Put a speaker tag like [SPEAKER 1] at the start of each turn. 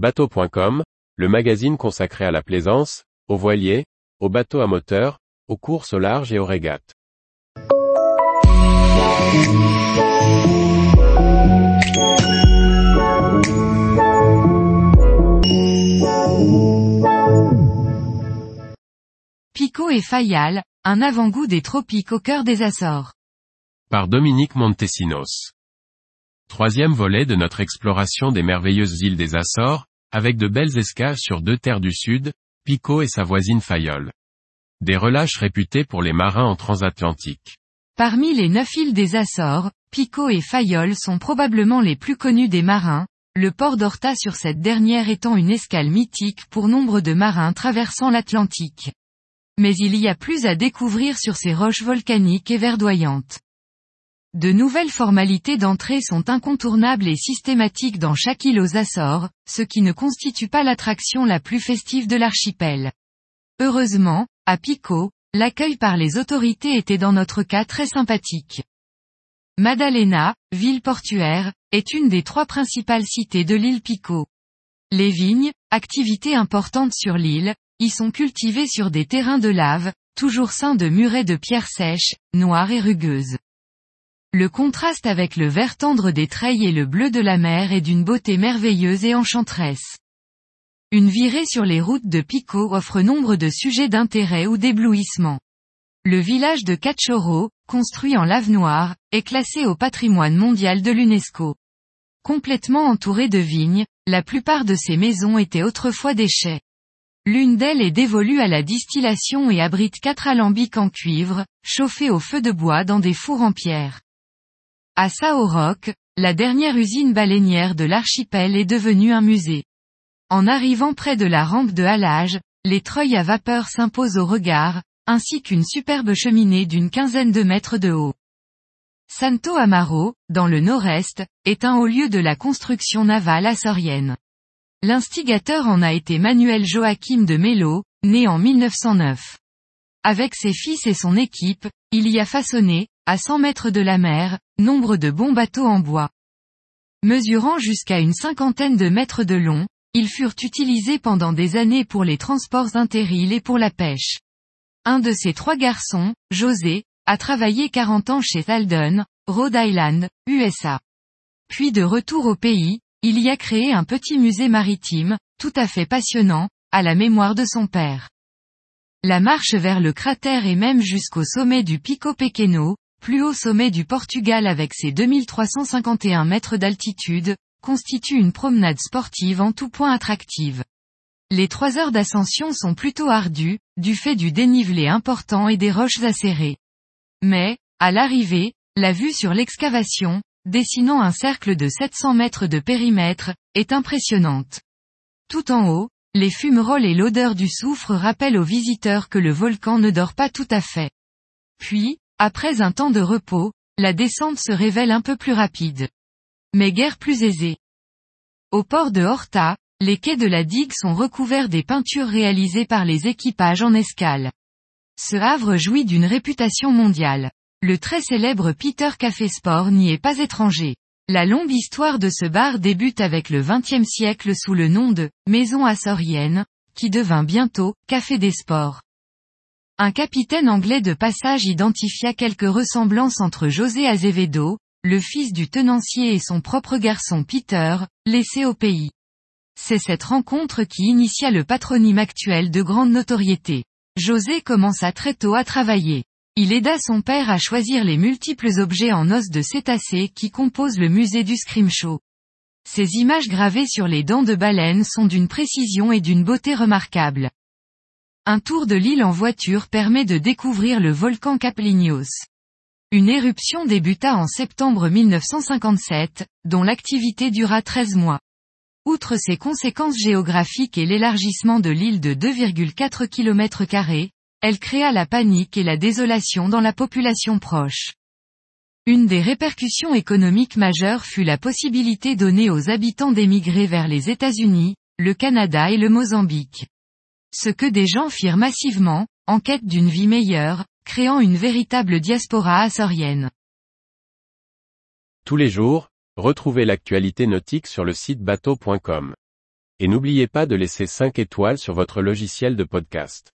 [SPEAKER 1] Bateau.com, le magazine consacré à la plaisance, aux voiliers, aux bateaux à moteur, aux courses au large et aux régates.
[SPEAKER 2] Pico et Fayal, un avant-goût des tropiques au cœur des Açores.
[SPEAKER 1] Par Dominique Montesinos. Troisième volet de notre exploration des merveilleuses îles des Açores, avec de belles escales sur deux terres du sud, Pico et sa voisine Fayol. Des relâches réputés pour les marins en transatlantique.
[SPEAKER 2] Parmi les neuf îles des Açores, Pico et Fayol sont probablement les plus connus des marins, le port d'Horta sur cette dernière étant une escale mythique pour nombre de marins traversant l'Atlantique. Mais il y a plus à découvrir sur ces roches volcaniques et verdoyantes. De nouvelles formalités d'entrée sont incontournables et systématiques dans chaque île aux Açores, ce qui ne constitue pas l'attraction la plus festive de l'archipel. Heureusement, à Pico, l'accueil par les autorités était dans notre cas très sympathique. Madalena, ville portuaire, est une des trois principales cités de l'île Pico. Les vignes, activité importante sur l'île, y sont cultivées sur des terrains de lave, toujours ceints de murets de pierres sèches, noires et rugueuses. Le contraste avec le vert tendre des treilles et le bleu de la mer est d'une beauté merveilleuse et enchanteresse. Une virée sur les routes de Pico offre nombre de sujets d'intérêt ou d'éblouissement. Le village de Cachorro, construit en lave noire, est classé au patrimoine mondial de l'UNESCO. Complètement entouré de vignes, la plupart de ces maisons étaient autrefois des chais. L'une d'elles est dévolue à la distillation et abrite quatre alambics en cuivre, chauffés au feu de bois dans des fours en pierre. À Sao Roque, la dernière usine baleinière de l'archipel est devenue un musée. En arrivant près de la rampe de halage, les treuils à vapeur s'imposent au regard, ainsi qu'une superbe cheminée d'une quinzaine de mètres de haut. Santo Amaro, dans le nord-est, est un haut lieu de la construction navale açorienne. L'instigateur en a été Manuel Joachim de Mello, né en 1909. Avec ses fils et son équipe, il y a façonné, à 100 mètres de la mer, nombre de bons bateaux en bois. Mesurant jusqu'à une cinquantaine de mètres de long, ils furent utilisés pendant des années pour les transports intériles et pour la pêche. Un de ces trois garçons, José, a travaillé 40 ans chez Alden, Rhode Island, USA. Puis de retour au pays, il y a créé un petit musée maritime, tout à fait passionnant, à la mémoire de son père. La marche vers le cratère et même jusqu'au sommet du Pico Pequeno, plus haut sommet du Portugal avec ses 2351 mètres d'altitude, constitue une promenade sportive en tout point attractive. Les trois heures d'ascension sont plutôt ardues, du fait du dénivelé important et des roches acérées. Mais, à l'arrivée, la vue sur l'excavation, dessinant un cercle de 700 mètres de périmètre, est impressionnante. Tout en haut, les fumerolles et l'odeur du soufre rappellent aux visiteurs que le volcan ne dort pas tout à fait. Puis, après un temps de repos, la descente se révèle un peu plus rapide. Mais guère plus aisée. Au port de Horta, les quais de la digue sont recouverts des peintures réalisées par les équipages en escale. Ce havre jouit d'une réputation mondiale. Le très célèbre Peter Café Sport n'y est pas étranger. La longue histoire de ce bar débute avec le XXe siècle sous le nom de Maison Açorienne, qui devint bientôt Café des Sports. Un capitaine anglais de passage identifia quelques ressemblances entre José Azevedo, le fils du tenancier et son propre garçon Peter, laissé au pays. C'est cette rencontre qui initia le patronyme actuel de grande notoriété. José commença très tôt à travailler. Il aida son père à choisir les multiples objets en os de cétacés qui composent le musée du Scrimshaw. Ces images gravées sur les dents de baleine sont d'une précision et d'une beauté remarquables. Un tour de l'île en voiture permet de découvrir le volcan Caplinos. Une éruption débuta en septembre 1957, dont l'activité dura 13 mois. Outre ses conséquences géographiques et l'élargissement de l'île de 2,4 km, elle créa la panique et la désolation dans la population proche. Une des répercussions économiques majeures fut la possibilité donnée aux habitants d'émigrer vers les États-Unis, le Canada et le Mozambique. Ce que des gens firent massivement, en quête d'une vie meilleure, créant une véritable diaspora açorienne.
[SPEAKER 1] Tous les jours, retrouvez l'actualité nautique sur le site bateau.com et n'oubliez pas de laisser 5 étoiles sur votre logiciel de podcast.